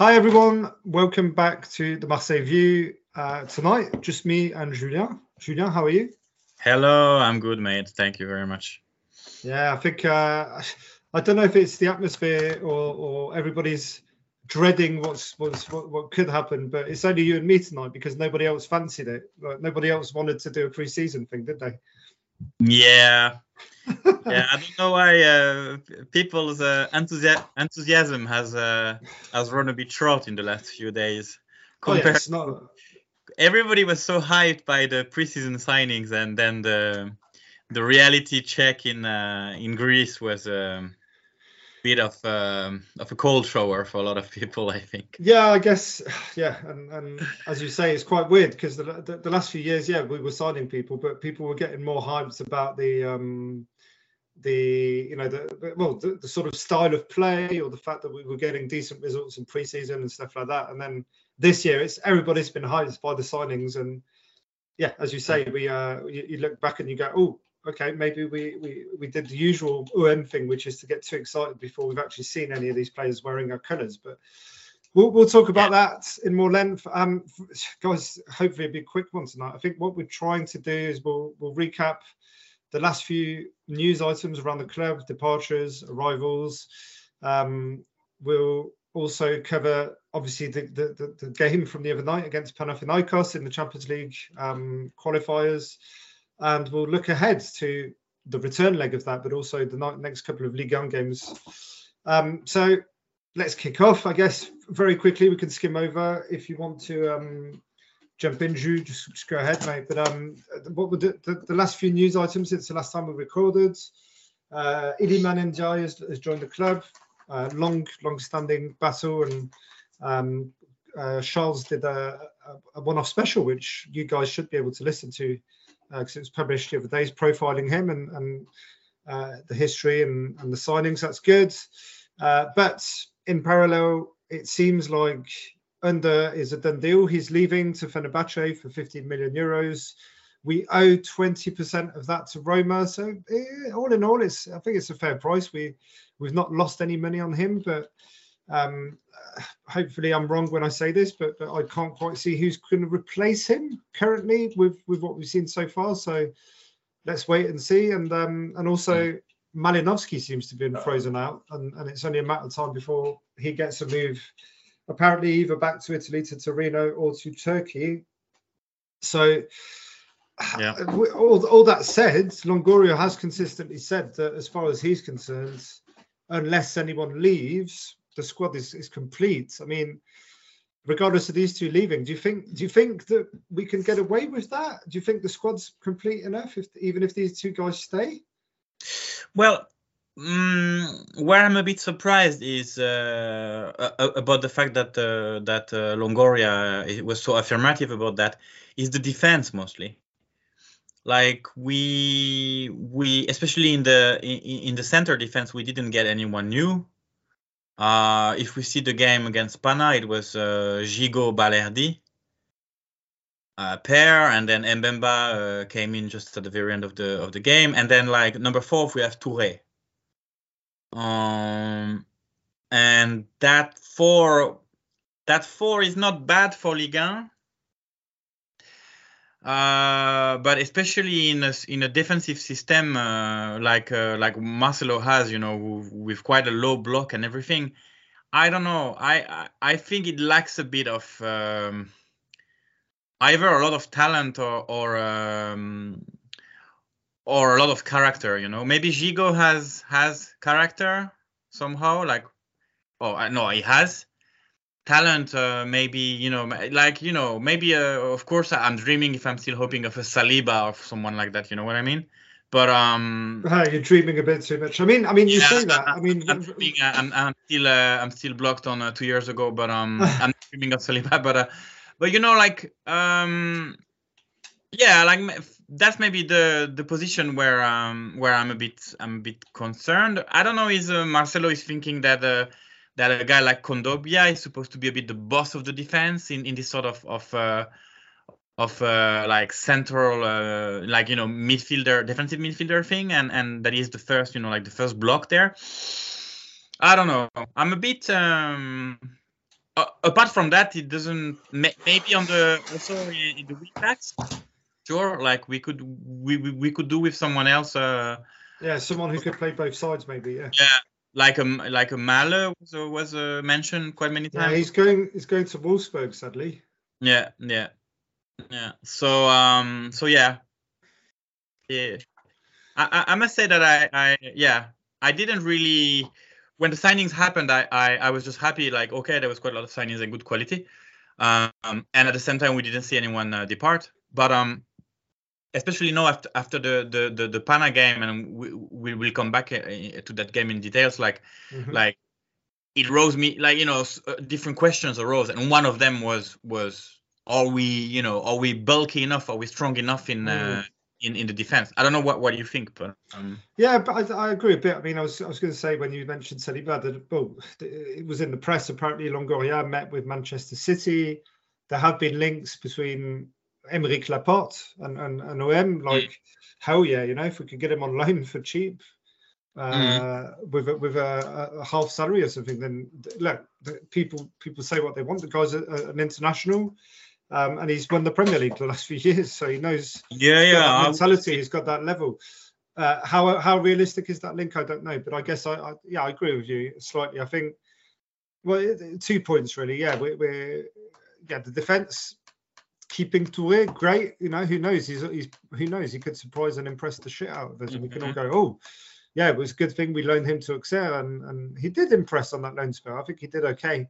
Hi everyone, welcome back to the Marseille View. Uh, tonight, just me and Julien. Julien, how are you? Hello, I'm good, mate. Thank you very much. Yeah, I think uh, I don't know if it's the atmosphere or, or everybody's dreading what's, what's what, what could happen, but it's only you and me tonight because nobody else fancied it. Like, nobody else wanted to do a pre-season thing, did they? Yeah, yeah. I don't know why uh, people's uh, enthusi- enthusiasm has uh, has run a bit short in the last few days. Oh, yeah, it's not... Everybody was so hyped by the preseason signings, and then the the reality check in uh, in Greece was. Um, bit of um, of a cold shower for a lot of people, I think. Yeah, I guess. Yeah, and, and as you say, it's quite weird because the, the, the last few years, yeah, we were signing people, but people were getting more hyped about the um, the you know the well the, the, sort of style of play or the fact that we were getting decent results in preseason and stuff like that. And then this year, it's everybody's been hyped by the signings and. Yeah, as you say, we uh, you, you look back and you go, oh, okay, maybe we, we, we did the usual UM thing, which is to get too excited before we've actually seen any of these players wearing our colours. But we'll, we'll talk about that in more length. Um, guys, hopefully it'll be a quick one tonight. I think what we're trying to do is we'll, we'll recap the last few news items around the club, departures, arrivals. Um, we'll also cover obviously the, the, the, game from the other night against Panathinaikos in the Champions League um, qualifiers and we'll look ahead to the return leg of that, but also the next couple of Ligue 1 games. Um, so let's kick off. I guess very quickly we can skim over. If you want to um, jump in, Ju, just, just, go ahead, mate. But um, what were the, the, the, last few news items since the last time we recorded? Uh, Iliman has, has, joined the club. Uh, long, long-standing battle, and um, uh, Charles did a, a, a one-off special, which you guys should be able to listen to because uh, it was published the other day, profiling him and, and uh, the history and, and, the signings. That's good. Uh, but in parallel, it seems like Under is a done deal. He's leaving to Fenerbahce for 15 million euros. We owe 20% of that to Roma. So eh, all in all, it's I think it's a fair price. We we've not lost any money on him, but um, hopefully, I'm wrong when I say this, but, but I can't quite see who's going to replace him currently with with what we've seen so far. So let's wait and see. And um, and also Malinowski seems to be frozen out, and, and it's only a matter of time before he gets a move. Apparently, either back to Italy to Torino or to Turkey. So. Yeah. All, all that said, Longoria has consistently said that as far as he's concerned, unless anyone leaves, the squad is, is complete. I mean, regardless of these two leaving, do you think do you think that we can get away with that? Do you think the squad's complete enough, if even if these two guys stay? Well, um, where I'm a bit surprised is uh, about the fact that uh, that uh, Longoria was so affirmative about that is the defense mostly. Like we we especially in the in, in the center defense we didn't get anyone new uh, if we see the game against Pana, it was uh, Gigot Balerdi uh, pair, and then Mbemba uh, came in just at the very end of the of the game, and then like number four we have Touré. Um, and that four, that four is not bad for Ligue 1. Uh, but especially in a in a defensive system uh, like uh, like Marcelo has, you know, with quite a low block and everything, I don't know. I I think it lacks a bit of um, either a lot of talent or or um, or a lot of character. You know, maybe Gigot has has character somehow. Like, oh no, he has talent uh, maybe you know like you know maybe uh, of course i'm dreaming if i'm still hoping of a saliba or someone like that you know what i mean? But um you're dreaming a bit too much. I mean i mean you yeah, say that. I, mean I'm, dreaming, uh, I'm, I'm, still uh, i'm still blocked on uh, two years ago but um i'm dreaming of saliba but uh, but you know like um yeah like that's maybe the the position where um where i'm a bit i'm a bit concerned. I don't know is uh, marcelo is thinking that uh that a guy like Kondogbia is supposed to be a bit the boss of the defense in, in this sort of of uh, of uh, like central uh, like you know midfielder defensive midfielder thing and and that is the first you know like the first block there i don't know i'm a bit um uh, apart from that, it doesn't. Maybe on the also in the weak backs, sure. Like we could we, we, we could do with someone else. Uh, yeah, someone who could play both sides, maybe. Yeah. Yeah, like a like a Maehle was uh, was uh, mentioned quite many times. Yeah, he's going he's going to Wolfsburg, sadly. Yeah, yeah, yeah. So um, so yeah, yeah. I I, must say that I I yeah I didn't really when the signings happened I, I I was just happy like okay there was quite a lot of signings and good quality, um, and at the same time we didn't see anyone uh, depart. But um, especially now after after the the the, the Pana game, and we we will come back uh, uh, to that game in details. Like mm-hmm. like it rose me like you know uh, different questions arose, and one of them was was are we you know are we bulky enough? Are we strong enough in? Mm. Uh, in, in the defense, I don't know what, what you think, but um... yeah, but I, I, agree a bit. I mean, I was I was going to say when you mentioned Saliba that well, it was in the press. Apparently, Longoria met with Manchester City. There have been links between Aymeric Laporte and, and, and OM, like mm. hell yeah, you know, if we could get him on loan for cheap, uh, mm. with a, with a, a, half salary or something, then look, people people say what they want. The guy's a, an international, um, and he's won the Premier League the last few years, so he knows. Yeah, yeah. mentality, he's got that level. Uh, how how realistic is that link? I don't know, but I guess I, I yeah I agree with you slightly. I think well two points really. Yeah, we're, we're yeah the defense keeping Touré, great. You know, who knows? He's, he's who knows? He could surprise and impress the shit out of us, and we can all mm-hmm. go, oh, yeah, it was a good thing we loaned him to Auxerre, and and he did impress on that loan spell. I think he did okay.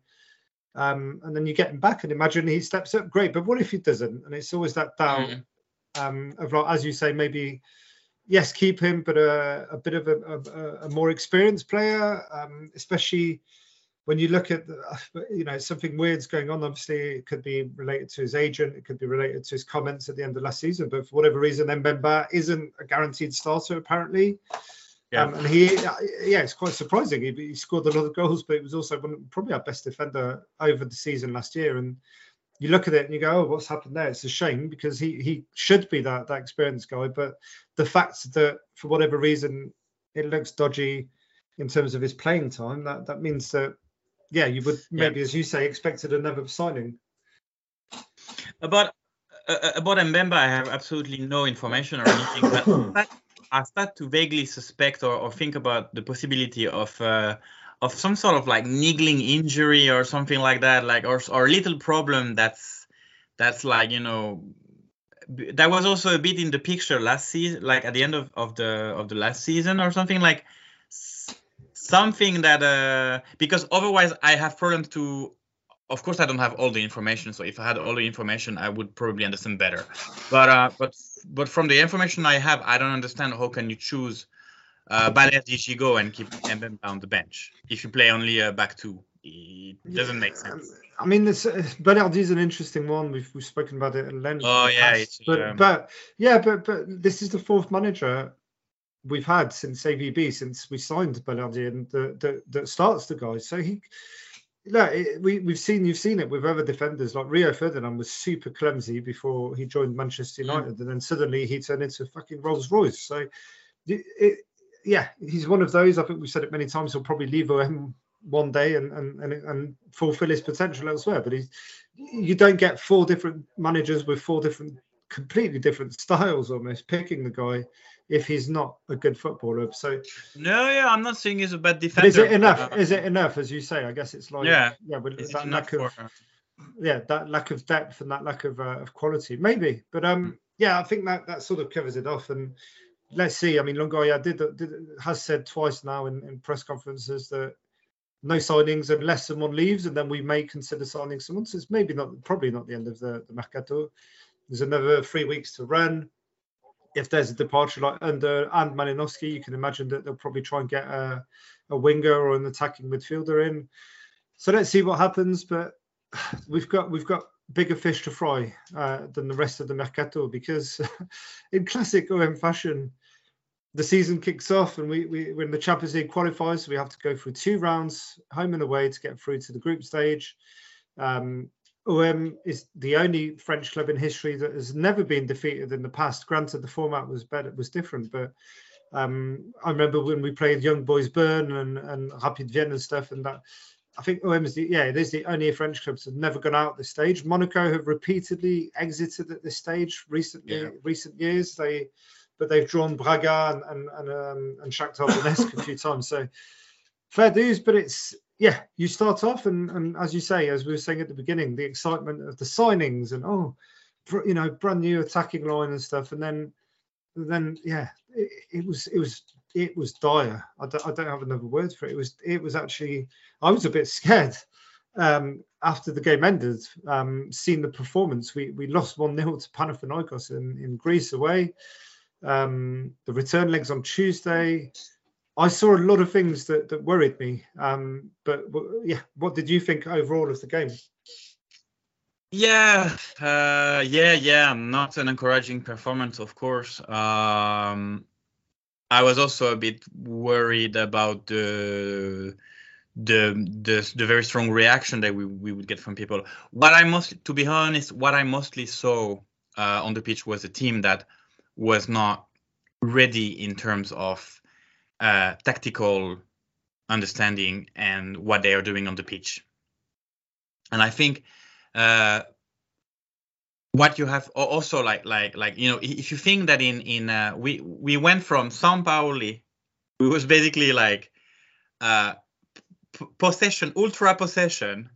Um, and then you get him back, and imagine he steps up, great. But what if he doesn't? And it's always that doubt mm. um, of like, as you say, maybe yes, keep him, but a, a bit of a, a, a more experienced player, um, especially when you look at, you know, something weird's going on. Obviously, it could be related to his agent, it could be related to his comments at the end of last season. But for whatever reason, Mbemba isn't a guaranteed starter apparently. Yeah. Um, and he, yeah, it's quite surprising. He, he, scored a lot of goals, but he was also one, probably our best defender over the season last year. And you look at it and you go, "Oh, what's happened there?" It's a shame because he he should be that that experienced guy. But the fact that for whatever reason it looks dodgy in terms of his playing time, that that means that yeah, you would maybe, yeah. as you say, expected another signing. About uh, uh about Mbemba, I have absolutely no information or anything, but I start to vaguely suspect or, or think about the possibility of uh, of some sort of like niggling injury or something like that, like or or little problem that's that's like you know that was also a bit in the picture last season, like at the end of, of the of the last season or something like something that uh, because otherwise I have problems to. Of course, I don't have all the information. So if I had all the information, I would probably understand better. But uh, but but from the information I have, I don't understand how can you choose uh, Balerdi Gigot and keep Mbemba on the bench if you play only a back two. It doesn't yeah, make sense. I mean, this uh, Balerdi is an interesting one. We've we've spoken about it at length. Oh yeah, but um, but yeah, but but this is the fourth manager we've had since AVB since we signed Balerdi and that that starts the guys. So he, no, we we've seen you've seen it with other defenders like Rio Ferdinand was super clumsy before he joined Manchester United, mm. and then suddenly he turned into fucking Rolls Royce. So, it, it, yeah, he's one of those. I think we've said it many times. He'll probably leave OM one day and and and, and fulfill his potential elsewhere. But he's you don't get four different managers with four different completely different styles almost picking the guy if he's not a good footballer. So no, yeah, I'm not saying he's a bad defender. Is it enough? Uh, is it enough, as you say? I guess it's like yeah, yeah, with that lack of for, yeah, that lack of depth and that lack of uh, of quality, maybe. But um, hmm. yeah, I think that that sort of covers it off. And let's see. I mean, Longoria did, did has said twice now in, in press conferences that no signings unless someone leaves, and then we may consider signing someone. So it's maybe not, probably not the end of the, the mercato. There's another three weeks to run if there's a departure like under and Malinowski, you can imagine that they'll probably try and get a, a winger or an attacking midfielder in. So let's see what happens. But we've got we've got bigger fish to fry uh, than the rest of the mercato because in classic OM fashion, the season kicks off and we, we when the Champions League qualifies, we have to go through two rounds, home and away, to get through to the group stage. Um, OM is the only French club in history that has never been defeated in the past. Granted, the format was better, was different, but um, I remember when we played Young Boys Bern and, and Rapid Vienna and stuff, and that I think OM is the yeah, it is the only French clubs that have never gone out this stage. Monaco have repeatedly exited at this stage recently, Yeah. recent years. They, but they've drawn Braga and and and, um, and Shakhtar Donetsk a few times. So fair dues, but it's yeah, you start off and and as you say, as we were saying at the beginning, the excitement of the signings and oh, you know, brand new attacking line and stuff, and then then yeah, it, it was it was it was dire. I don't, I don't have another word for it. It was it was actually I was a bit scared um, after the game ended. Um, seeing the performance, we we lost one 0 to Panathinaikos in, in Greece away. Um, the return legs on Tuesday. I saw a lot of things that, that worried me. Um, but yeah, what did you think overall of the game? Yeah, uh, yeah, yeah. Not an encouraging performance, of course. Um, I was also a bit worried about the the the the very strong reaction that we, we would get from people. What I mostly, to be honest, what I mostly saw uh, on the pitch was a team that was not ready in terms of uh, tactical understanding and what they are doing on the pitch. And I think uh, what you have also like like like you know if you think that in in uh, we we went from Sampaoli, it was basically like uh, p- possession, ultra possession,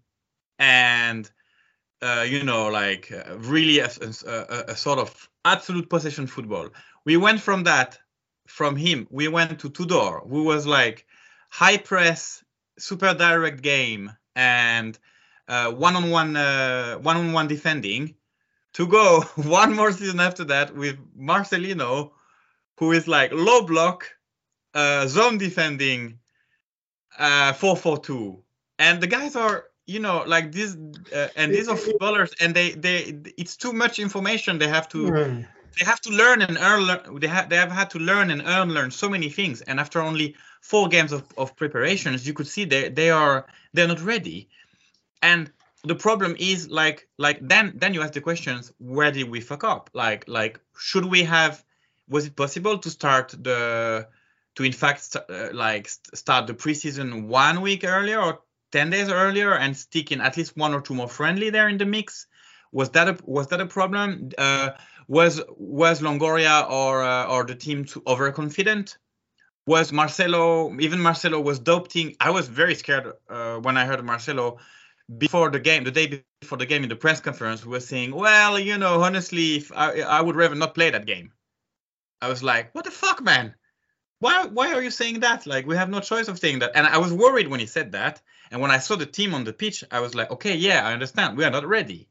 and uh, you know like really a, a- a sort of absolute possession football. We went from that from him. We went to Tudor, who was like high press, super direct game, and uh, one-on-one uh, one-on-one defending to go one more season after that with Marcelino, who is like low block, uh, zone defending, uh, 4-4-2. And the guys are, you know, like this, uh, and these are footballers, and they, they, it's too much information. They have to. They have to learn and earn. They have, they have had to learn and earn, learn so many things. And after only four games of, of preparations, you could see they, they are, they're not ready. And the problem is like like then then you ask the questions where did we fuck up like like should we have was it possible to start the to in fact uh, like st- start the preseason one week earlier or 10 days earlier and stick in at least one or two more friendly there in the mix was that a was that a problem uh, was was longoria or uh, or the team too overconfident was marcelo even marcelo was doubting i was very scared uh, when i heard marcelo before the game, the day before the game in the press conference, were saying, well, you know, honestly, I, I would rather not play that game. I was like, what the fuck, man? Why, why are you saying that? Like, we have no choice of saying that. And I was worried when he said that. And when I saw the team on the pitch, I was like, okay, yeah, I understand. We are not ready.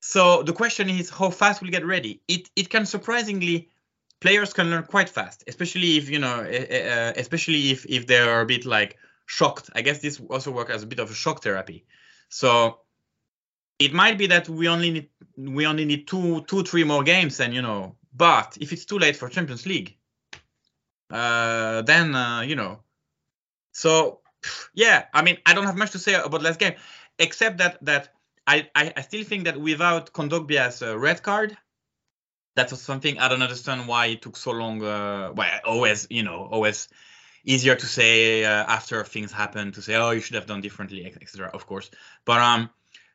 So the question is, how fast we'll get ready? It, it can surprisingly, players can learn quite fast, especially if, you know, uh, especially if, if they're a bit like, shocked. I guess this also works as a bit of a shock therapy. So it might be that we only need we only need two two three more games, and you know. But if it's too late for Champions League, uh, then uh, you know. So yeah, I mean, I don't have much to say about last game, except that that I I, still think that without Kondogbia's uh, red card, that was something I don't understand why it took so long. Uh, well, always you know always easier to say uh, after things happen to say oh you should have done differently etc of course but um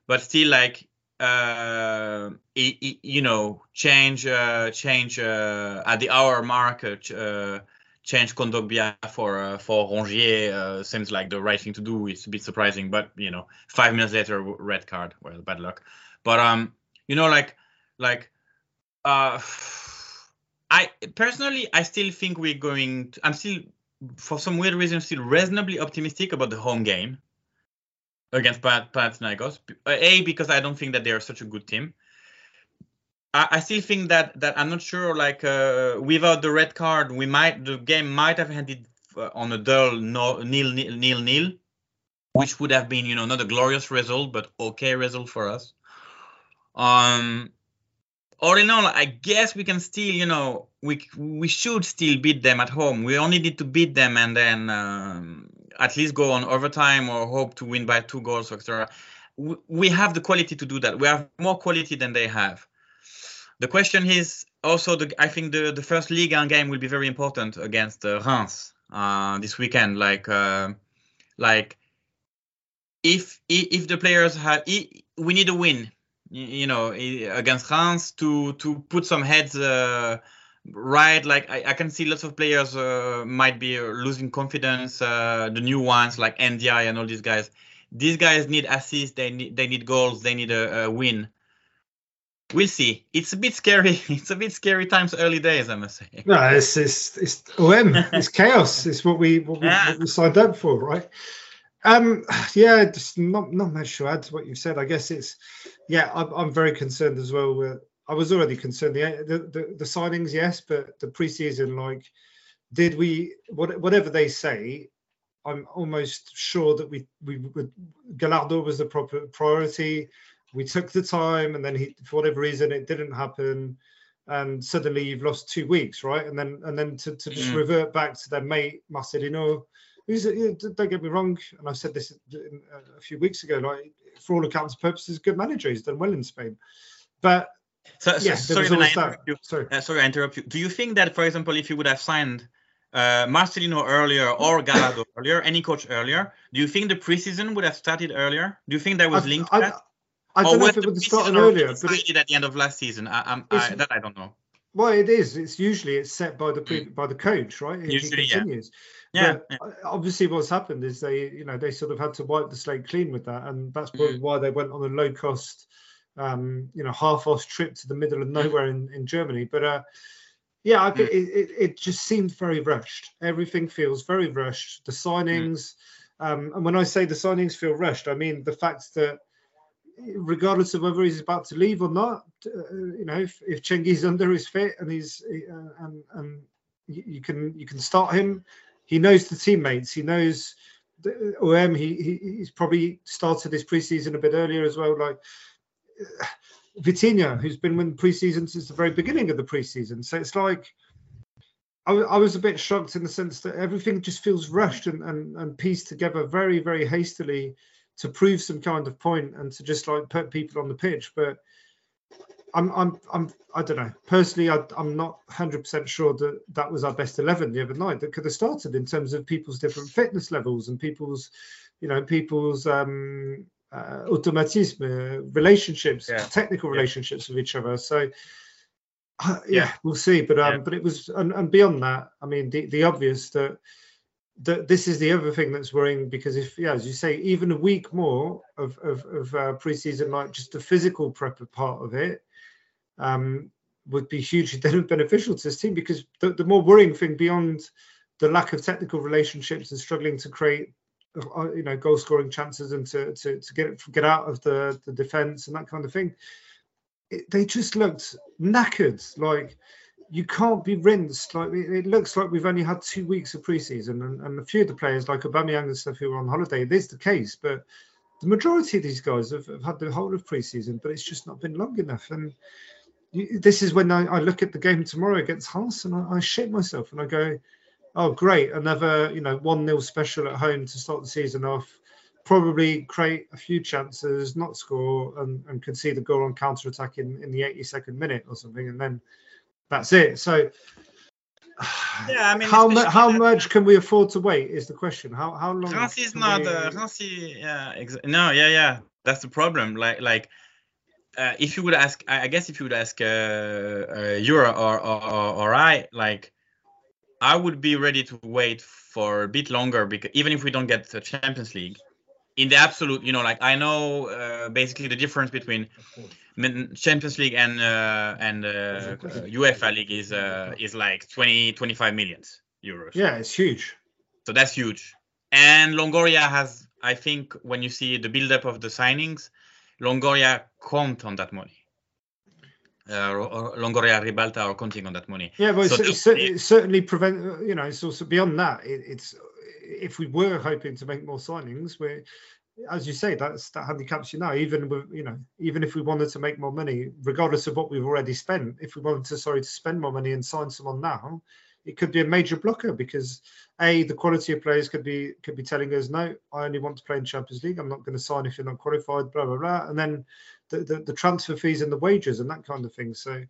but still like uh it, it, you know change uh change uh at the hour mark uh, uh change Kondogbia for uh, for Rongier uh, seems like the right thing to do it's a bit surprising but you know 5 minutes later red card well bad luck but um you know like like uh I personally I still think we're going to, I'm still for some weird reason, still reasonably optimistic about the home game against Pat Panathinaikos. A because I don't think that they are such a good team. I, I still think that that I'm not sure. Like uh, without the red card, we might the game might have ended uh, on a dull no, nil, nil nil nil, which would have been you know not a glorious result but okay result for us. Um, all in all, I guess we can still, you know, we we should still beat them at home. We only need to beat them and then um, at least go on overtime or hope to win by two goals, etc. We, we have the quality to do that. We have more quality than they have. The question is also, the, I think the, the first Ligue 1 game will be very important against uh, Reims uh, this weekend. Like, uh, like if if the players have, we need a win, you know, against Reims to to put some heads uh, right. Like I, I, can see lots of players uh, might be losing confidence. Uh, the new ones like Ndiaye and all these guys. These guys need assists. They need they need goals. They need a, a win we'll see. It's a bit scary. It's a bit scary times, early days, I must say. No, it's it's it's OM. it's chaos. It's what we what we, yeah. what we signed up for, right? Um, yeah, just not not much to add to what you've said. I guess it's yeah, I'm, I'm very concerned as well. With, I was already concerned. The, the, the the signings, yes, but the preseason, like, did we what, whatever they say? I'm almost sure that we we would Gallardo was the proper priority we took the time and then he for whatever reason it didn't happen and suddenly you've lost two weeks right and then and then to, to just mm. revert back to their mate Marcelino who's don't get me wrong and I said this a few weeks ago like for all accounts and purposes good manager he's done well in Spain but so, so yeah, sorry, I you. sorry. Uh, sorry I interrupt you do you think that for example if you would have signed uh, Marcelino earlier or Gallardo earlier, any coach earlier, do you think the preseason would have started earlier? Do you think that was linked I, to that? I don't know if it would have started earlier, but it, at the end of last season. I, I, that I don't know. Well, it is. It's usually it's set by the pre, mm. by the coach, right? Usually, he continues. Yeah. yeah, yeah. Obviously, what's happened is they, you know, they sort of had to wipe the slate clean with that, and that's probably mm. why they went on a low cost, um, you know, half off trip to the middle of mm. nowhere in, in Germany. But uh, yeah, I, mm. it, it, it just seemed very rushed. Everything feels very rushed. The signings, mm. um, and when I say the signings feel rushed, I mean the fact that regardless of whether he's about to leave or not. Uh, you know, if, if Cengiz Under is fit and he's uh, and and you can you can start him. He knows the teammates. He knows the OM. He, he he's probably started his preseason a bit earlier as well. Like uh, Vitinha, who's been with preseason since the very beginning of the preseason. So it's like. I, I was a bit shocked in the sense that everything just feels rushed and, and, and pieced together very, very hastily to prove some kind of point and to just like put people on the pitch. But I'm I'm I'm I don't know. Personally, I, am not 100% sure that that was our best 11 the other night. That could have started in terms of people's different fitness levels and people's, you know, people's um, uh, automatism, uh, relationships, yeah. technical yeah. relationships with each other. So. Uh, yeah, yeah, we'll see. But um, but it was and, and beyond that, I mean, the the obvious that that this is the other thing that's worrying because if yeah as you say even a week more of of, of uh, preseason like just the physical prep part of it um, would be hugely beneficial to this team because the, the more worrying thing beyond the lack of technical relationships and struggling to create uh, you know goal scoring chances and to to, to get get out of the the defense and that kind of thing it, they just looked knackered. Like you can't be rinsed. Like it looks like we've only had two weeks of preseason, and, and a few of the players like Aubameyang and stuff who are on holiday. It is the case, but the majority of these guys have, have had the whole of preseason, but it's just not been long enough. And you, this is when I, I, look at the game tomorrow against Haas, and I, I shit myself, and I go, "Oh, great! Another you know one 0 special at home to start the season off." Probably create a few chances, not score, and, and concede a goal on counter attack in, in the 82nd minute or something, and then that's it. So yeah, I mean, how mu- how much can we afford to wait? Is the question. How how long? Rassi is not. We... Uh, Rassi, yeah, ex- no, yeah, yeah. That's the problem. Like like. Uh, if you would ask, I guess if you would ask uh, uh, Euro or, or, or I, like, I would be ready to wait for a bit longer because even if we don't get the Champions League, in the absolute, you know, like I know uh, basically the difference between Champions League and uh, and uh, UEFA League is uh, is like 20 25 millions euros. Yeah, it's huge. So that's huge. And Longoria has, I think, when you see the build-up of the signings, Longoria count on that money. Uh, Longoria, Ribalta are counting on that money. Yeah, but so it's, it's, certainly prevent. You know, it's also beyond that. It, it's if we were hoping to make more signings, we're as you say, that's that handicaps you now. Even with you know, even if we wanted to make more money, regardless of what we've already spent, if we wanted to sorry to spend more money and sign someone now, it could be a major blocker because a the quality of players could be could be telling us no, I only want to play in Champions League. I'm not going to sign if you're not qualified. Blah blah blah. And then the, the, the transfer fees and the wages and that kind of thing. So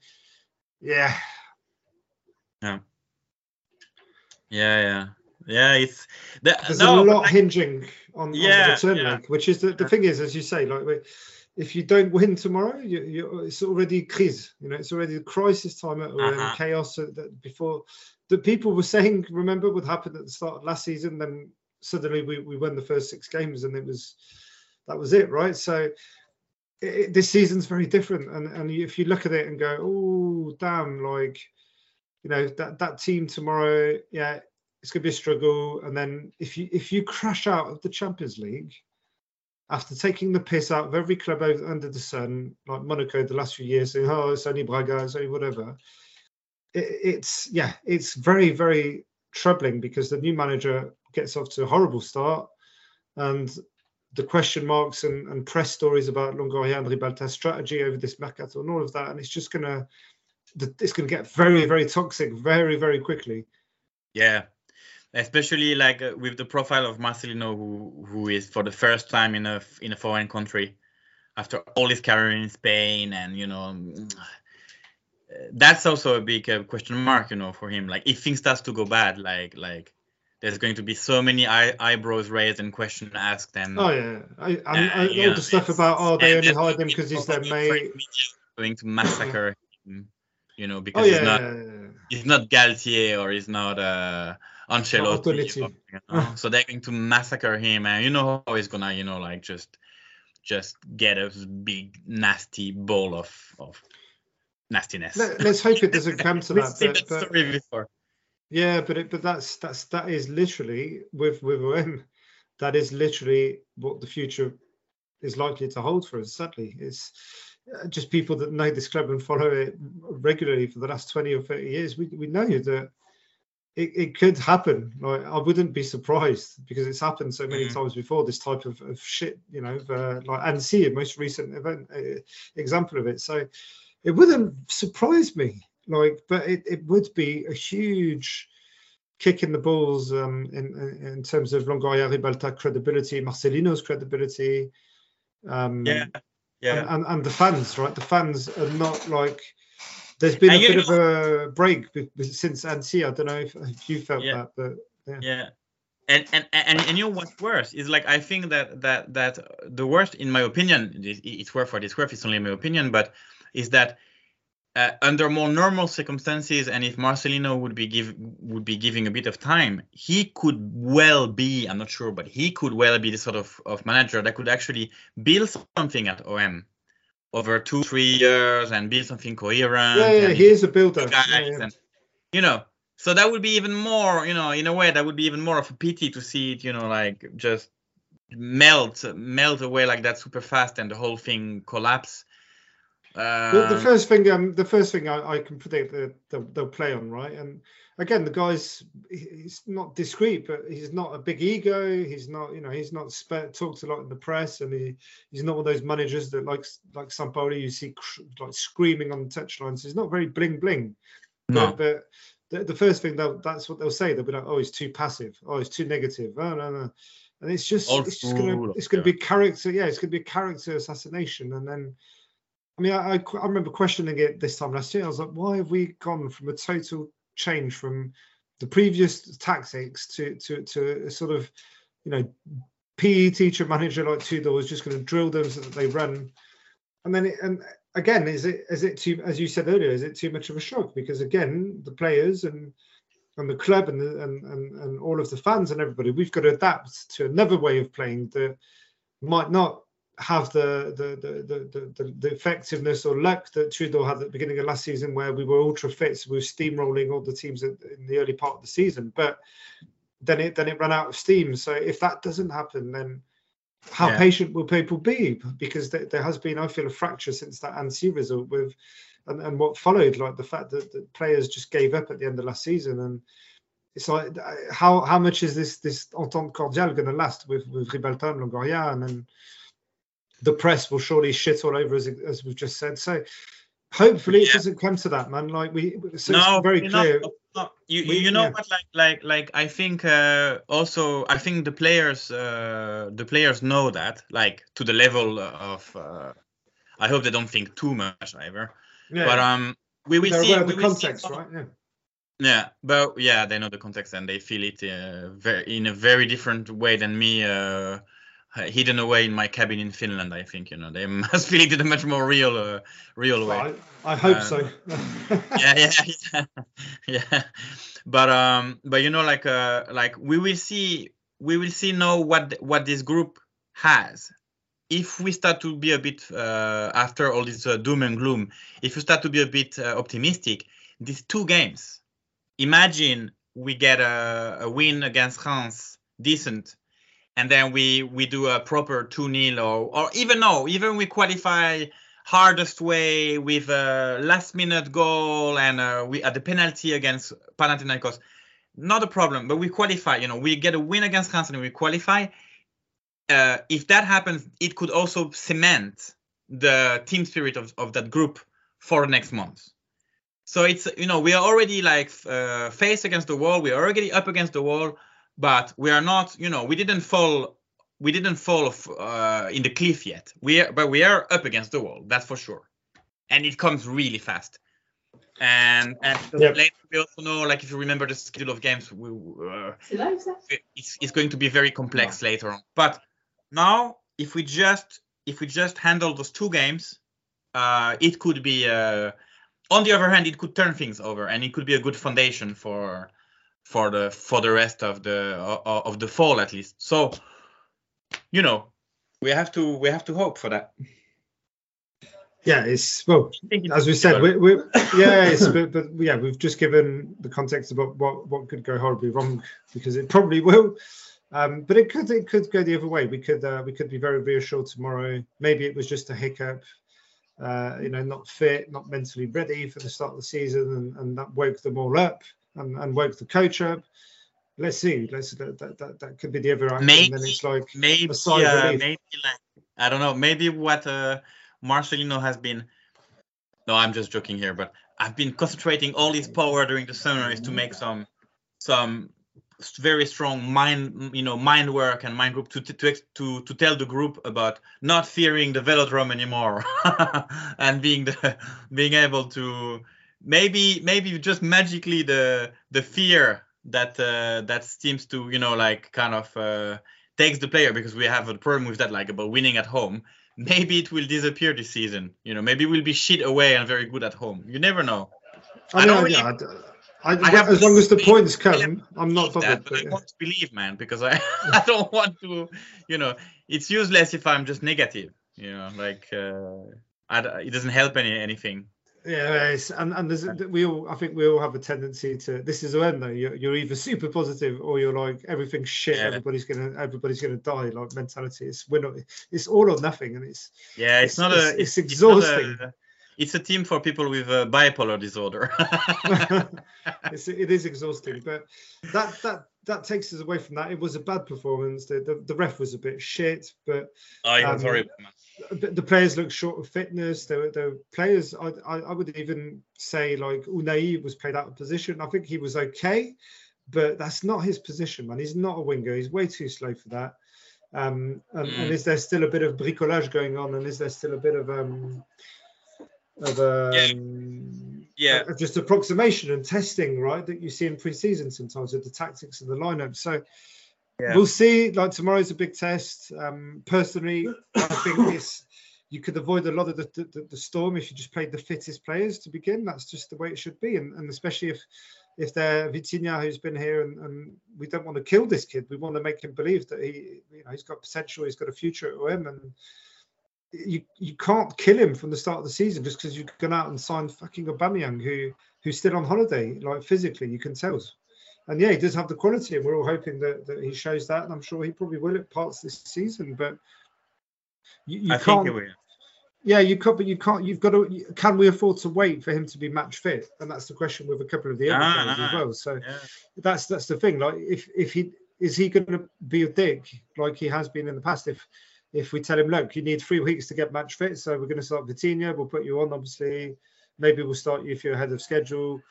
yeah, yeah, yeah, yeah. Yeah, it's the, there's no, a lot like, hinging on, yeah, on the return yeah. leg, which is the, the thing is, as you say, like if you don't win tomorrow, you, you, it's already crise. You know, it's already crisis time at uh-huh. chaos. That before the people were saying, remember what happened at the start of last season? Then suddenly we, we won the first six games, and it was that was it, right? So it, this season's very different, and and if you look at it and go, oh damn, like you know that that team tomorrow, yeah, it's going to be a struggle. And then if you if you crash out of the Champions League after taking the piss out of every club under the sun, like Monaco the last few years, saying, "Oh, it's only Braga, it's only whatever." It, it's yeah, it's very very troubling because the new manager gets off to a horrible start, and the question marks and, and press stories about Longoria and Ribalta's strategy over this mercato and all of that, and it's just gonna it's gonna get very very toxic very very quickly. Yeah, especially like uh, with the profile of Marcelino, who who is for the first time in a in a foreign country after all his career in Spain, and you know that's also a big uh, question mark, you know, for him. Like if things starts to go bad, like like there's going to be so many eye, eyebrows raised and questions asked, and oh yeah, I, I, uh, all know, the stuff about oh they only hired him because he's their mate. Going to massacre him, you know, because oh, yeah, he's not yeah, yeah. he's not Galtier or he's not uh Ancelotti. You know? so they're going to massacre him, and you know how he's gonna, you know, like just just get a big nasty ball of of nastiness. Let, us hope it doesn't come to that. but, that story before. Yeah, but it, but that's that's that is literally with with OM, that is literally what the future is likely to hold for us. Sadly, it's uh, just people that know this club and follow it regularly for the last 20 or 30 years we, we know that it, it could happen. Like I wouldn't be surprised because it's happened so many mm. times before. This type of, of shit, you know, uh, like and see a most recent event uh, example of it. So it wouldn't surprise me. Like, but it, it would be a huge kick in the balls um, in in terms of Longoria Ribalta credibility, Marcelino's credibility. Um, yeah, yeah, and, and, and the fans, right? The fans are not like there's been and a bit of a break since Annecy. I don't know if, if you felt yeah, that, but yeah. yeah. And, and and and you know what's worse is like I think that that that the worst, in my opinion, it's worth what it's worth. It's only my opinion, but is that uh, under more normal circumstances, and if Marcelino would be give would be giving a bit of time, he could well be. I'm not sure, but he could well be the sort of, of manager that could actually build something at OM over two, three years and build something coherent. Yeah, yeah, he is a builder. Yeah, yeah. And, you know, so that would be even more, you know, in a way, that would be even more of a pity to see it, you know, like just melt, melt away like that super fast and the whole thing collapse. Uh, the, the, um, first thing, um, the first thing I, I can predict that they'll, they'll play on, right? And again, the guy's he's not discreet, but he's not a big ego. He's not, you know, he's not talked a lot in the press, and he, he's not one of those managers that likes like Sampaoli you see cr- like screaming on the touchline. So he's not very bling bling. No. But, but the, the, first thing they'll that's what they'll say. They'll be like, oh, he's too passive. Oh, he's too negative. Oh no no. And it's just Old it's just gonna it's gonna be character. Yeah, it's gonna be character assassination, and then. I mean, I, I remember questioning it this time last year. I was like, why have we gone from a total change from the previous tactics to to to a sort of you know PE teacher manager like Tudor was just going to drill them so that they run, and then it, and again is it is it too as you said earlier is it too much of a shock because again the players and and the club and the, and, and and all of the fans and everybody we've got to adapt to another way of playing that might not have the the, the the, the, effectiveness or luck that Tudor had at the beginning of last season, where we were ultra fit, so we were steamrolling all the teams in, in the early part of the season. But then it then it ran out of steam. So if that doesn't happen, then how yeah. patient will people be? Because there, there, has been, I feel, a fracture since that Annecy result with, and, and what followed, like the fact that, that players just gave up at the end of last season, and it's like how how much is this this entente cordiale going to last with with Ribalta and Longoria, and then the press will surely shit all over us, as we've just said. So hopefully yeah. it doesn't come to that, man. Like we, so no, it's very clear. Not, you, we, you know yeah. what? Like, like, like. I think uh, also, I think the players, uh, the players know that, like, to the level of. Uh, I hope they don't think too much, either. Yeah. But um, we will see. The context, see, right? Yeah. Yeah, but yeah, they know the context and they feel it uh, very, in a very different way than me. Uh, hidden away in my cabin in Finland, I think you know they must feel it in a much more real, uh, real way. I, I hope Um, so. yeah, yeah, yeah, yeah. But um, but you know, like uh, like we will see, we will see now what what this group has. If we start to be a bit uh, after all this uh, doom and gloom, if you start to be a bit uh, optimistic, these two games. Imagine we get a, a win against Reims, decent, and then we we do a proper 2-0 or or even no, even we qualify hardest way with a last minute goal and uh, we at the penalty against Panathinaikos. Not a problem, but we qualify. You know, we get a win against and we qualify. Uh, if that happens, it could also cement the team spirit of, of that group for next month. So it's you know we are already like uh, face against the wall. We are already up against the wall, but we are not. You know we didn't fall. We didn't fall uh, in the cliff yet. We are, but we are up against the wall. That's for sure, and it comes really fast. And and Yep. later we also know, like if you remember the schedule of games, we, uh, C'est live ça it's, it's going to be very complex later on. But now, if we just if we just handle those two games, uh, it could be. Uh, on the other hand, it could turn things over, and it could be a good foundation for for the for the rest of the of, of the fall at least. So, you know, we have to we have to hope for that. yeah, it's well, I think it's as we said, we, we yeah, it's, but, but yeah, we've just given the context about what what could go horribly wrong because it probably will. Um, but it could it could go the other way. We could uh, we could be very reassured tomorrow. Maybe it was just a hiccup. Uh, you know, not fit, not mentally ready for the start of the season, and, and that woke them all up and, and woke the coach up. Let's see. Let's that that, that, could be the other. Maybe- And then it's like maybe uh, maybe like I don't know maybe what uh, Marcelino has been no I'm just joking here but I've been concentrating all his power during the summer is to make some some very strong mind you know mind work and mind group to to to, to, to tell the group about not fearing the velodrome anymore and being the being able to maybe maybe just magically the the fear that uh, that seems to you know like kind of uh, takes the player because we have a problem with that like about winning at home. Maybe it will disappear this season. You know maybe we'll be shit away and very good at home. You never know. I I don't know, really- yeah, I, I, have as long as the points come, I'm not that, but I want to believe man because I, I don't want to you know it's useless if i'm just negative you know like uh, I, it doesn't help any anything Yeah, it's, and and there's we all I think we all have a tendency to this is when though. You're, you're either super positive or you're like everything's shit Yeah. everybody's gonna everybody's gonna die like mentality. It's we're not it's all or nothing and it's yeah it's, It's- not it's- a it's not a- exhausting. it's a team for people with bipolar disorder. It's it is exhausting but that that that takes us away from that it was a bad performance the the, the ref was a bit shit but I it Um, was horrible man. the the players look short of fitness. Were, there players. I, I, I would even say like Ounahi was played out of position. I think he was okay, but that's not his position, man. He's not a winger. He's way too slow for that. Um, and, Mm. and is there still a bit of bricolage going on? And is there still a bit of um, of um, Yeah. Of just approximation and testing, right? That you see in pre-season sometimes with the tactics and the lineup. So Yeah. we'll see. Like tomorrow's a big test. Um, personally, I think this you could avoid a lot of the, the, the storm if you just played the fittest players to begin. That's just the way it should be, and, and especially if if they're Vitinha who's been here and, and we don't want to kill this kid. We want to make him believe that he you know he's got potential, he's got a future at OM, and you you can't kill him from the start of the season just because you've gone out and signed fucking Aubameyang who who's still on holiday, like physically, you can tell. And yeah, he does have the quality, and we're all hoping that, that he shows that, and I'm sure he probably will at parts this season. But you, you i can't, yeah, you can't, but you can't. You've got to. Can we afford to wait for him to be match fit? And that's the question with a couple of the other Ah, players as ah. well. So yeah. that's that's the thing. Like if if he is he going to be a dick like he has been in the past? If if we tell him, look, you need three weeks to get match fit, so we're going to start Vitinha. We'll put you on, obviously. Maybe we'll start you if you're ahead of schedule.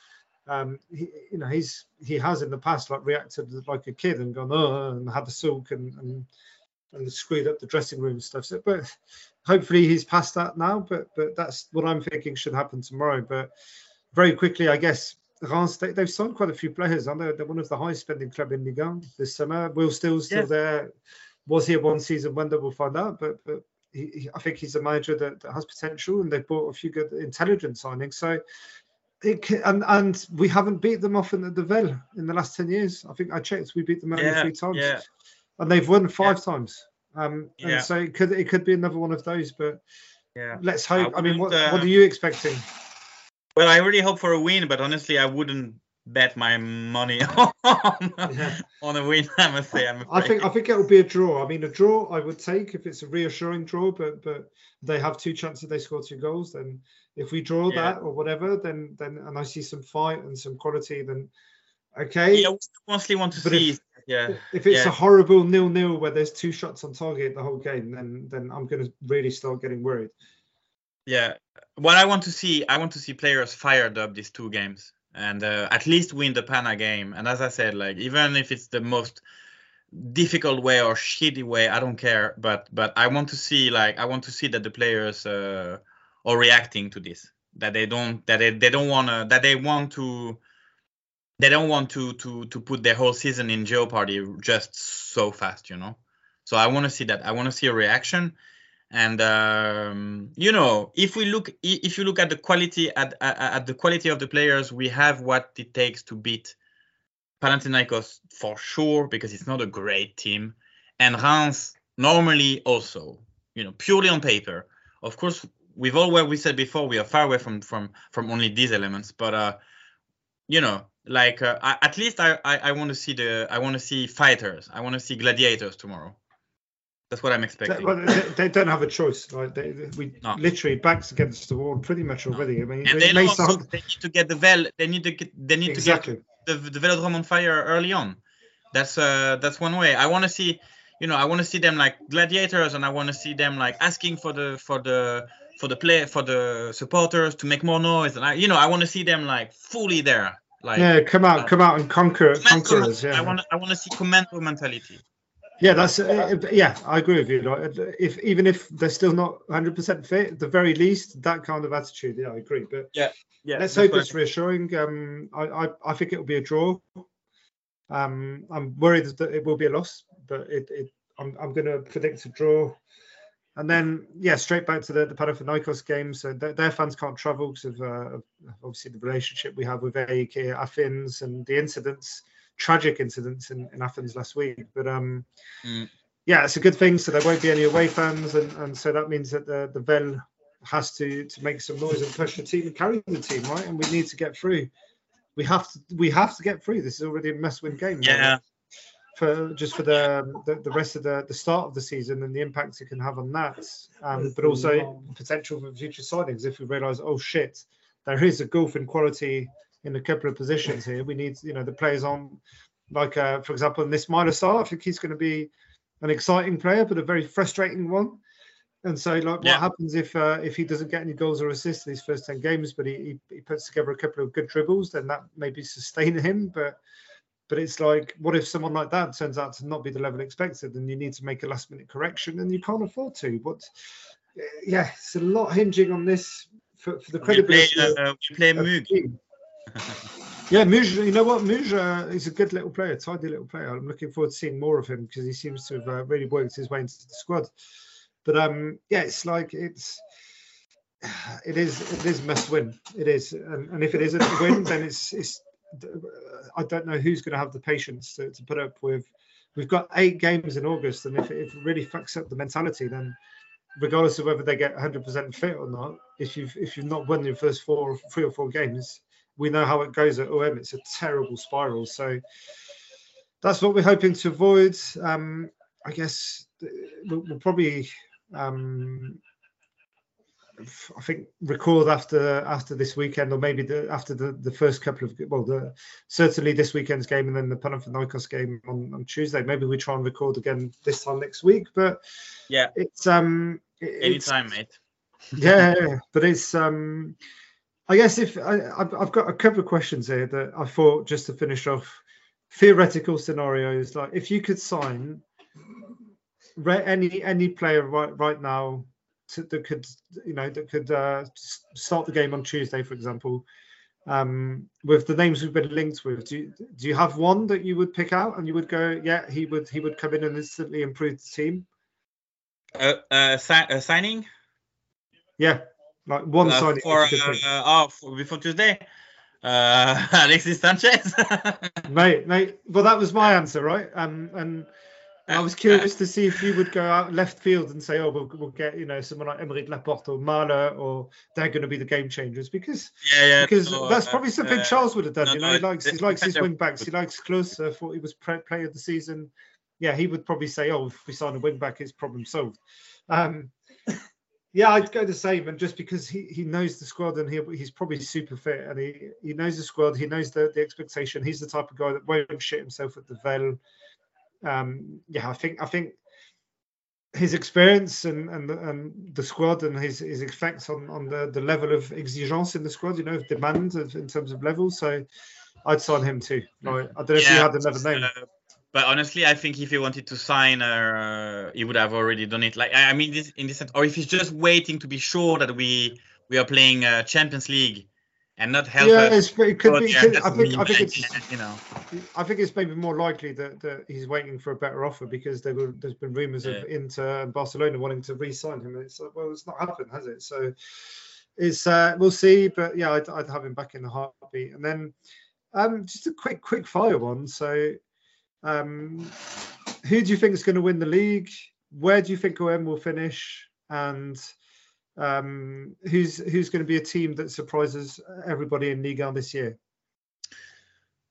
Um, he, you know, he's he has in the past like reacted like a kid and gone oh and had the sulk and and and screwed up the dressing room and stuff. So, but hopefully he's past that now. But but that's what I'm thinking should happen tomorrow. But very quickly, I guess Reims, they, have signed quite a few players. I know they're one of the highest spending club in Ligue 1 this summer. Will Still's still yeah. there. Was he a one season wonder? We'll find out. But but he, I think he's a manager that, that, has potential, and they've bought a few good intelligent signings. So. It, and and we haven't beat them often at the Vel in the last ten years. I think I checked. We beat them only yeah, three times, yeah. and they've won five times. Um, yeah. so it could it could be another one of those. But yeah, let's hope. I, I mean, what, uh, what are you expecting? Well, I really hope for a win, but honestly, I wouldn't bet my money on, yeah. on a win. I must say, I'm I think I think it will be a draw. I mean, a draw I would take if it's a reassuring draw, but but they have two chances they score two goals. Then if we draw yeah. that or whatever, then then and I see some fight and some quality, then okay. Yeah, mostly want to but see. If, yeah. If it's yeah. a horrible nil nil where there's two shots on target the whole game, then then I'm going to really start getting worried. Yeah, what I want to see, I want to see players fired up these two games and uh, at least win the Pana game. And as I said, like even if it's the most difficult way or shitty way, I don't care. But but I want to see like I want to see that the players uh, are reacting to this. That they don't that they, they don't want to that they want to they don't want to to to put their whole season in jeopardy just so fast, you know. So I want to see that. I want to see a reaction and um, you know if we look if you look at the quality at, at, at the quality of the players we have what it takes to beat Panathinaikos for sure because it's not a great team. And Reims normally also you know purely on paper. Of course with all what we said before we are far away from from from only these elements. But uh you know like uh, at least I, I i want to see the i want to see fighters. I want to see gladiators tomorrow that's what I'm expecting. Well, they, they, don't have a choice. Right? They, we no. literally backs against the wall pretty much already. No. I mean, and they, may sound... they need to get the Vel. They need to get. They need exactly. to get the, the Velodrome on fire early on. That's uh that's one way. I want to see, you know, I want to see them like gladiators, and I want to see them like asking for the for the for the play for the supporters to make more noise, and I, you know, I want to see them like fully there. Like, yeah, come out, uh, come out and conquer, conquerors. Yeah. I want, I want to see commando mentality. Yeah, that's uh, yeah. I agree with you. Like, if even if they're still not 100 percent fit, the very least, that kind of attitude. Yeah, I agree. But yeah, yeah. Let's hope it's reassuring. Um, I, I I think it will be a draw. Um, I'm worried that it will be a loss, but it, it I'm I'm going to predict a draw. And then, yeah, straight back to the, the Panathinaikos game. So th- their fans can't travel because of uh, obviously the relationship we have with AEK Athens and the incidents tragic incidents in, in Athens last week. But um, mm. yeah, it's a good thing. So there won't be any away fans, and, and so that means that the the Vel has to to make some noise and push the team and carry the team, right? And we need to get through. We have to we have to get through. This is already a must-win game. Yeah. Right? For just for the, the, the rest of the the start of the season and the impact it can have on that, um, but also potential for future signings if we realise, oh shit, there is a gulf in quality in a couple of positions here. We need, you know, the players on, like, uh, for example, in this minor star, I think he's going to be an exciting player, but a very frustrating one. And so, like, yeah. what happens if uh, if he doesn't get any goals or assists in these first ten games, but he, he, he puts together a couple of good dribbles, then that maybe sustain him. But but it's like, what if someone like that turns out to not be the level expected, and you need to make a last minute correction, and you can't afford to? What? Yeah, it's a lot hinging on this for, for the credibility. We play, uh, we play Mughe yeah, Mughe, you know what? Mughe uh, is a good little player, tidy little player. I'm looking forward to seeing more of him because he seems to have uh, really worked his way into the squad. But um, yeah, it's like it's it is it is must win. It is, and, and if it isn't a win, then it's it's. I don't know who's going to have the patience to, to put up with. We've got eight games in August, and if it, if it really fucks up the mentality, then regardless of whether they get 100% fit or not, if you've if you've not won your first four, three or four games, we know how it goes at OM. It's a terrible spiral. So that's what we're hoping to avoid. Um, I guess we'll, we'll probably, um, I think, record after after this weekend, or maybe the, after the, the first couple of well, the, certainly this weekend's game and then the Panathinaikos game on, on Tuesday. Maybe we try and record again this time next week. But yeah, it's um, it, anytime, it's, mate. yeah, but it's um I guess if I, have got a couple of questions here that I thought just to finish off theoretical scenarios, like if you could sign any any player right right now to, that could you know that could uh, start the game on Tuesday, for example, um, with the names we've been linked with, do you, do you have one that you would pick out and you would go, yeah, he would he would come in and instantly improve the team? Uh, uh, si- uh signing? Yeah, like one uh, signing. for uh, oh for, before Tuesday. Uh, Alexis Sanchez. mate, mate. Well, that was my answer, right? Um, and I was curious to see if you would go out left field and say, "Oh, we'll, we'll get you know someone like Aymeric Laporte or Maehle, or they're going to be the game changers," because yeah, yeah, because that's uh, probably something uh, Charles would have done. no, you know, no, he likes he likes his wing backs. He likes Clauss. I thought he was pre- player of the season. Yeah, he would probably say, "Oh, if we sign a wing back, it's problem solved." Um, yeah, I'd go the same, and just because he, he knows the squad and he, he's probably super fit and he, he knows the squad, he knows the, the expectation. He's the type of guy that won't shit himself at the Vel. Um, yeah, I think I think his experience and and and the squad and his his effects on on the the level of exigence in the squad, you know, of demand of, in terms of level. So I'd sign him too. Like, I don't know if you had another name. uh, but honestly, I think if he wanted to sign, uh, he would have already done it. Like I I mean, this in this sense, or if he's just waiting to be sure that we we are playing uh, Champions League and not help yeah, us. it could be. could- I think I think it's you know. I think it's maybe more likely that, that he's waiting for a better offer because there were there's been rumours of Inter and Barcelona wanting to re-sign him. And it's like, well, it's not happened, has it? So it's uh, we'll see. But yeah, I'd, I'd have him back in the heartbeat. And then um, just a quick quick fire one. So um, who do you think is going to win the league? Where do you think OM will finish? And um, who's who's going to be a team that surprises everybody in Liga this year?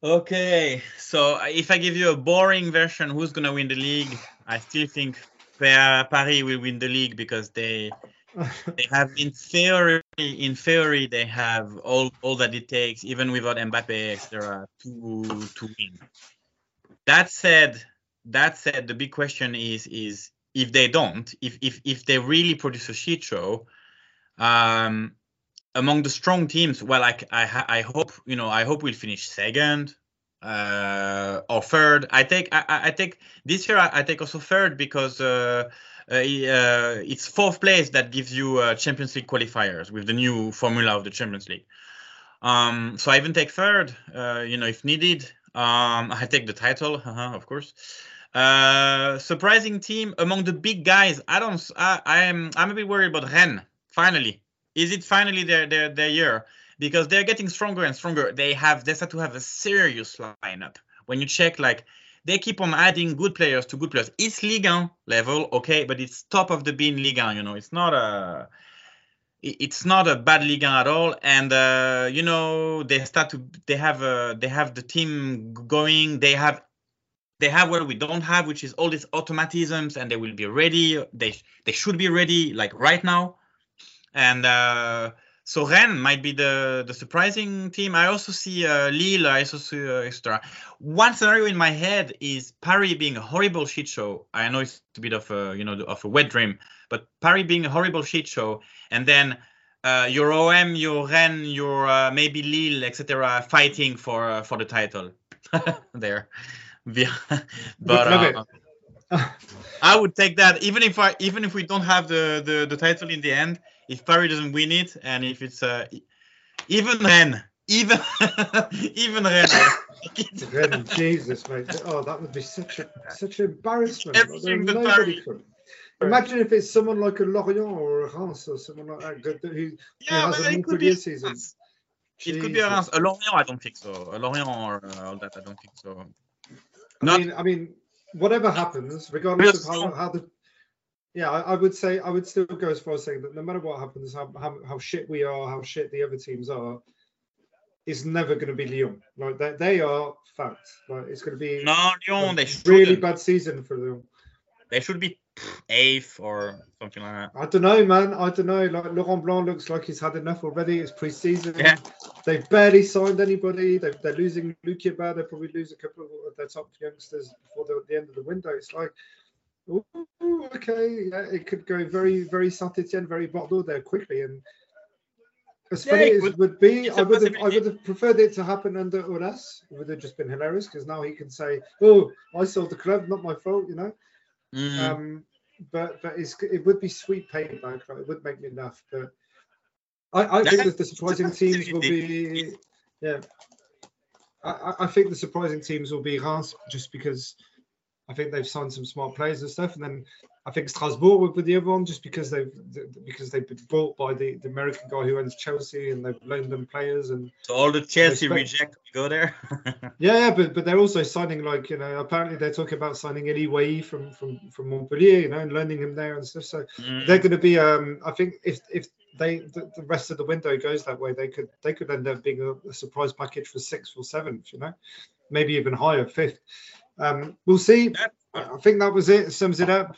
Okay, so uh, if I give you a boring version, who's gonna win the league? I still think Paris will win the league because they they have in theory in theory they have all all that it takes even without Mbappe etc to to win. That said, that said, the big question is is if they don't, if if if they really produce a shit show, um, among the strong teams, well, I I I hope you know I hope we'll finish second uh, or third. I take I, I take this year I, I take also third because uh, uh, uh, it's fourth place that gives you uh, Champions League qualifiers with the new formula of the Champions League. Um, so I even take third, uh, you know, if needed. Um, I take the title, haha, of course. Uh, surprising team among the big guys. I don't. I'm. I'm a bit worried about Rennes. Finally, is it finally their their their year? Because they're getting stronger and stronger. They have. They start to have a serious lineup. When you check, like they keep on adding good players to good players. It's Ligue 1 level, okay, but it's top of the bean Ligue 1. You know, it's not a it's not a bad league at all. And uh, you know, they start to they have uh, they have the team going. They have they have what we don't have, which is all these automatisms, and they will be ready. They they should be ready like right now. And uh, so Rennes might be the the surprising team. I also see uh, Lille. I also see uh, extra. One scenario in my head is Paris being a horrible shit show. I know it's a bit of a you know of a wet dream, but Paris being a horrible shit show, and then uh, your OM, your Rennes, your uh, maybe Lille, etc., fighting for uh, for the title. there, Yeah. but uh, I would take that even if I even if we don't have the the, the title in the end. If Paris doesn't win it, and if it's uh, even Rennes, even even Ren. I'll take it. Really, Jesus, mate. Oh, that would be such a such an embarrassment. Everything nobody Paris. could. Imagine if it's someone like a Lorient or a Reims or someone like that who Yeah, has but a could be season. It could be a Reims. A Lorient, I don't think so. A Lorient or uh, all that, I don't think so. I mean, I mean, whatever happens, regardless of how, how the yeah, I, I would say I would still go as far as saying that no matter what happens, how, how, how shit we are, how shit the other teams are, it's never going to be Lyon. Like they, they are fact. Like it's going to be No, a Lyon, they should really bad season for them. They should be eighth or something like that. I don't know, man. I don't know. Like Laurent Blanc looks like he's had enough already. It's pre-season. Yeah. They've barely signed anybody. They're, they're losing Luke Bad. They'll probably lose a couple of their top youngsters before the, the end of the window. It's like, ooh, okay, yeah, it could go very, very Saint Etienne, very Bordeaux there quickly. And as Yeah, funny as would- it would be, I would have, I would have preferred it to happen under Aulas. It would have just been hilarious because now he can say, "Oh, I sold the club, not my fault," you know. Mm. Um, but but it's, it would be sweet payback. Like, it would make me laugh. But I, I think that the surprising teams will be Yeah, I, I think the surprising teams will be Reims just because I think they've signed some smart players and stuff, and then I think Strasbourg will be the other one just because they've because they've been bought by the, the American guy who owns Chelsea and they've loaned them players and so all the Chelsea reject go there. yeah, but but they're also signing like you know apparently they're talking about signing Elye Wahi from from from Montpellier, you know, and loaning him there and stuff. So mm. they're going to be um I think if if they the, the, rest of the window goes that way, they could they could end up being a, a surprise package for sixth or seventh, you know, maybe even higher fifth. Um, we'll see. I think that was it. Sums it up.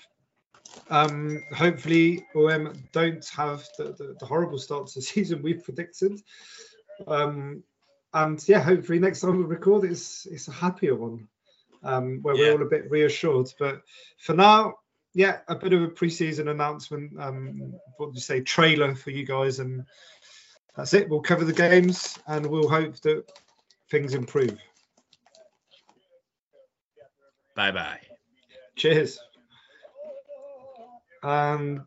Um, hopefully, OM don't have the, the, the, horrible start to the season we've predicted. Um, and yeah, hopefully next time we record, it's it's a happier one um, where yeah. we're all a bit reassured. But for now, yeah, a bit of a preseason announcement. Um, what do you say? Trailer for you guys, and that's it. We'll cover the games, and we'll hope that things improve. Bye bye. Cheers. And